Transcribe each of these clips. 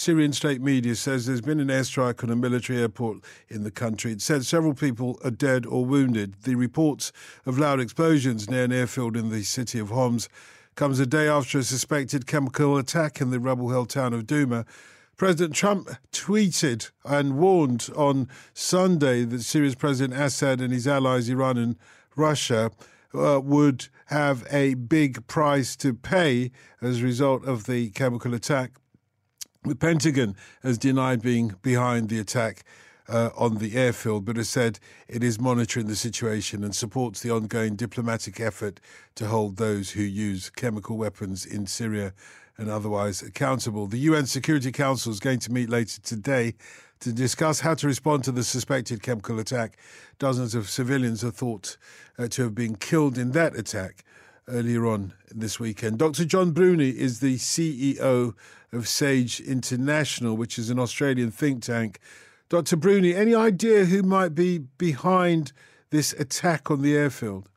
Syrian state media says there's been an airstrike on a military airport in the country. It said several people are dead or wounded. The reports of loud explosions near an airfield in the city of Homs comes a day after a suspected chemical attack in the rebel-held town of Douma. President Trump tweeted and warned on Sunday that Syria's President Assad and his allies, Iran and Russia, uh, would have a big price to pay as a result of the chemical attack. The Pentagon has denied being behind the attack uh, on the airfield, but has said it is monitoring the situation and supports the ongoing diplomatic effort to hold those who use chemical weapons in Syria and otherwise accountable. The UN Security Council is going to meet later today to discuss how to respond to the suspected chemical attack. Dozens of civilians are thought uh, to have been killed in that attack earlier on this weekend. Dr. John Bruni is the CEO of SAGE International, which is an Australian think tank. Dr. Bruni, any idea who might be behind this attack on the airfield?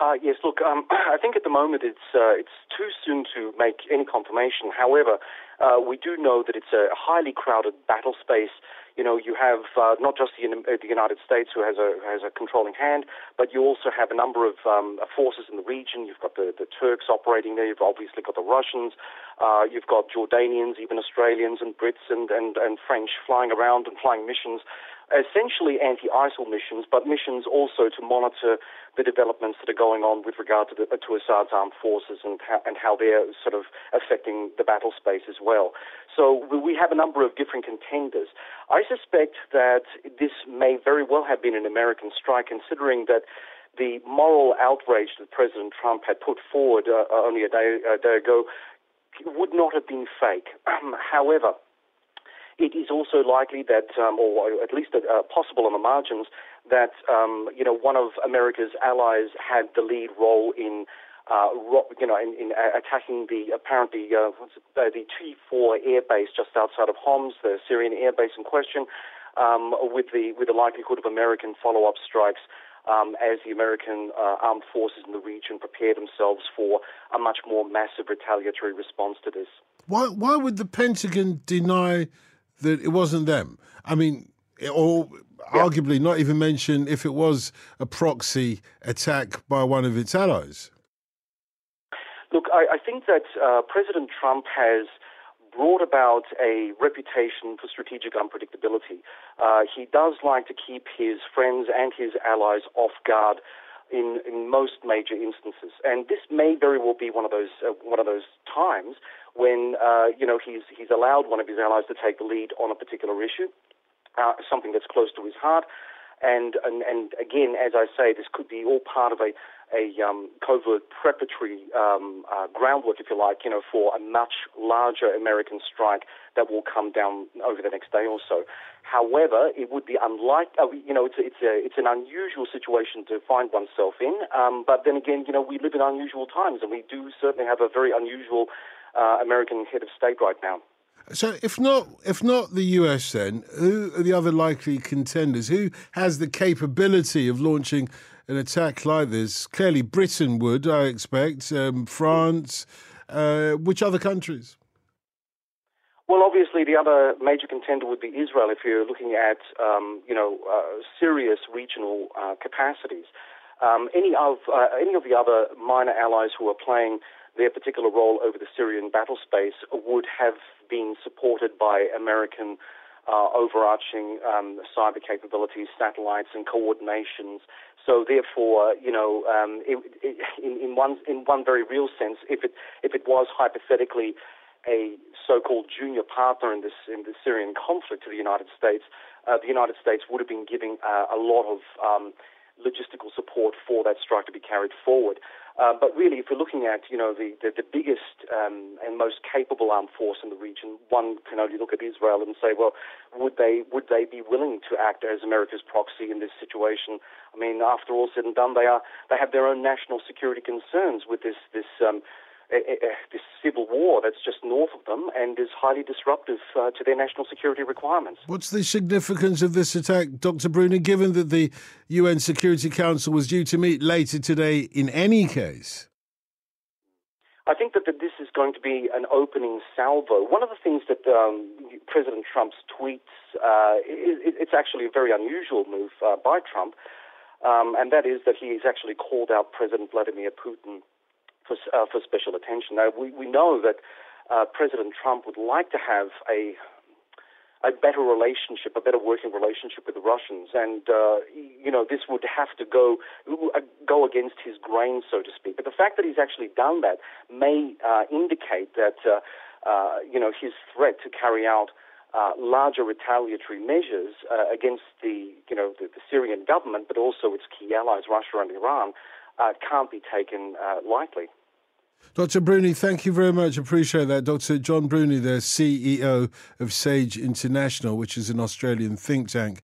Uh, yes, look, um, I think at the moment it's uh, it's too soon to make any confirmation. However, uh, we do know that it's a highly crowded battle space you know, you have uh, not just the, uh, the, United States who has a has a controlling hand, but you also have a number of um, forces in the region. You've got the, the Turks operating there. You've obviously got the Russians. Uh, you've got Jordanians, even Australians and Brits and, and, and French flying around and flying missions essentially anti-ISIL missions, but missions also to monitor the developments that are going on with regard to, the, to Assad's armed forces and how, and how they're sort of affecting the battle space as well. So we have a number of different contenders. I suspect that this may very well have been an American strike, considering that the moral outrage that President Trump had put forward uh, only a day, a day ago would not have been fake. however, it is also likely that, um, or at least uh, possible on the margins, that um, you know one of America's allies had the lead role in. Uh, you know, in, in attacking the apparently uh, uh the T4 airbase just outside of Homs, the Syrian airbase in question, um, with the with the likelihood of American follow-up strikes um, as the American uh, armed forces in the region prepare themselves for a much more massive retaliatory response to this. Why, why would the Pentagon deny that it wasn't them. I mean, or yeah. arguably not even mention if it was a proxy attack by one of its allies. Look, I, I think that uh, President Trump has brought about a reputation for strategic unpredictability. Uh, he does like to keep his friends and his allies off guard in, in most major instances, and this may very well be one of those uh, one of those times when uh, you know he's he's allowed one of his allies to take the lead on a particular issue, uh, something that's close to his heart, and, and and again, as I say, this could be all part of a a um, covert preparatory um, uh, groundwork, if you like, you know, for a much larger American strike that will come down over the next day or so. However, it would be unlike, uh, you know, it's it's a, it's an unusual situation to find oneself in. Um, but then again, you know, we live in unusual times, and we do certainly have a very unusual uh, American head of state right now. So, if not if not the US, then who are the other likely contenders? Who has the capability of launching an attack like this? Clearly, Britain would, I expect. Um, France. Uh, which other countries? Well, obviously, the other major contender would be Israel. If you're looking at, um, you know, uh, serious regional uh, capacities, um, any of uh, any of the other minor allies who are playing their particular role over the Syrian battle space would have been supported by American uh, overarching um, cyber capabilities, satellites, and coordinations. So, therefore, you know, um, it, it, in, in, one in one very real sense, if it if it was hypothetically a so-called junior partner in this in the Syrian conflict to the United States, uh, the United States would have been giving uh, a lot of um, logistical support for that strike to be carried forward. Uh, but really, if we're looking at you know the the, the biggest um, and most capable armed force in the region, one can only look at Israel and say, well, would they would they be willing to act as America's proxy in this situation? I mean, after all said and done, they are they have their own national security concerns with this this um, this civil war that's just north of them and is highly disruptive uh, to their national security requirements. What's the significance of this attack, Dr. Bruni, given that the UN Security Council was due to meet later today in any case? I think that, that this is going to be an opening salvo. One of the things that um, President Trump's tweets, uh, it, it's actually a very unusual move uh, by Trump, um, and that is that he's actually called out President Vladimir Putin for, uh, for special attention. Now, we, we know that uh, President Trump would like to have a a better relationship, a better working relationship with the Russians, and uh, you know this would have to go uh, go against his grain, so to speak. But the fact that he's actually done that may uh, indicate that uh, uh, you know his threat to carry out uh, larger retaliatory measures against the you know the, the, Syrian government, but also its key allies, Russia and Iran, Uh, can't be taken uh, lightly. Dr. Bruni, thank you very much. Appreciate that. Dr. John Bruni, the CEO of SAGE International, which is an Australian think tank.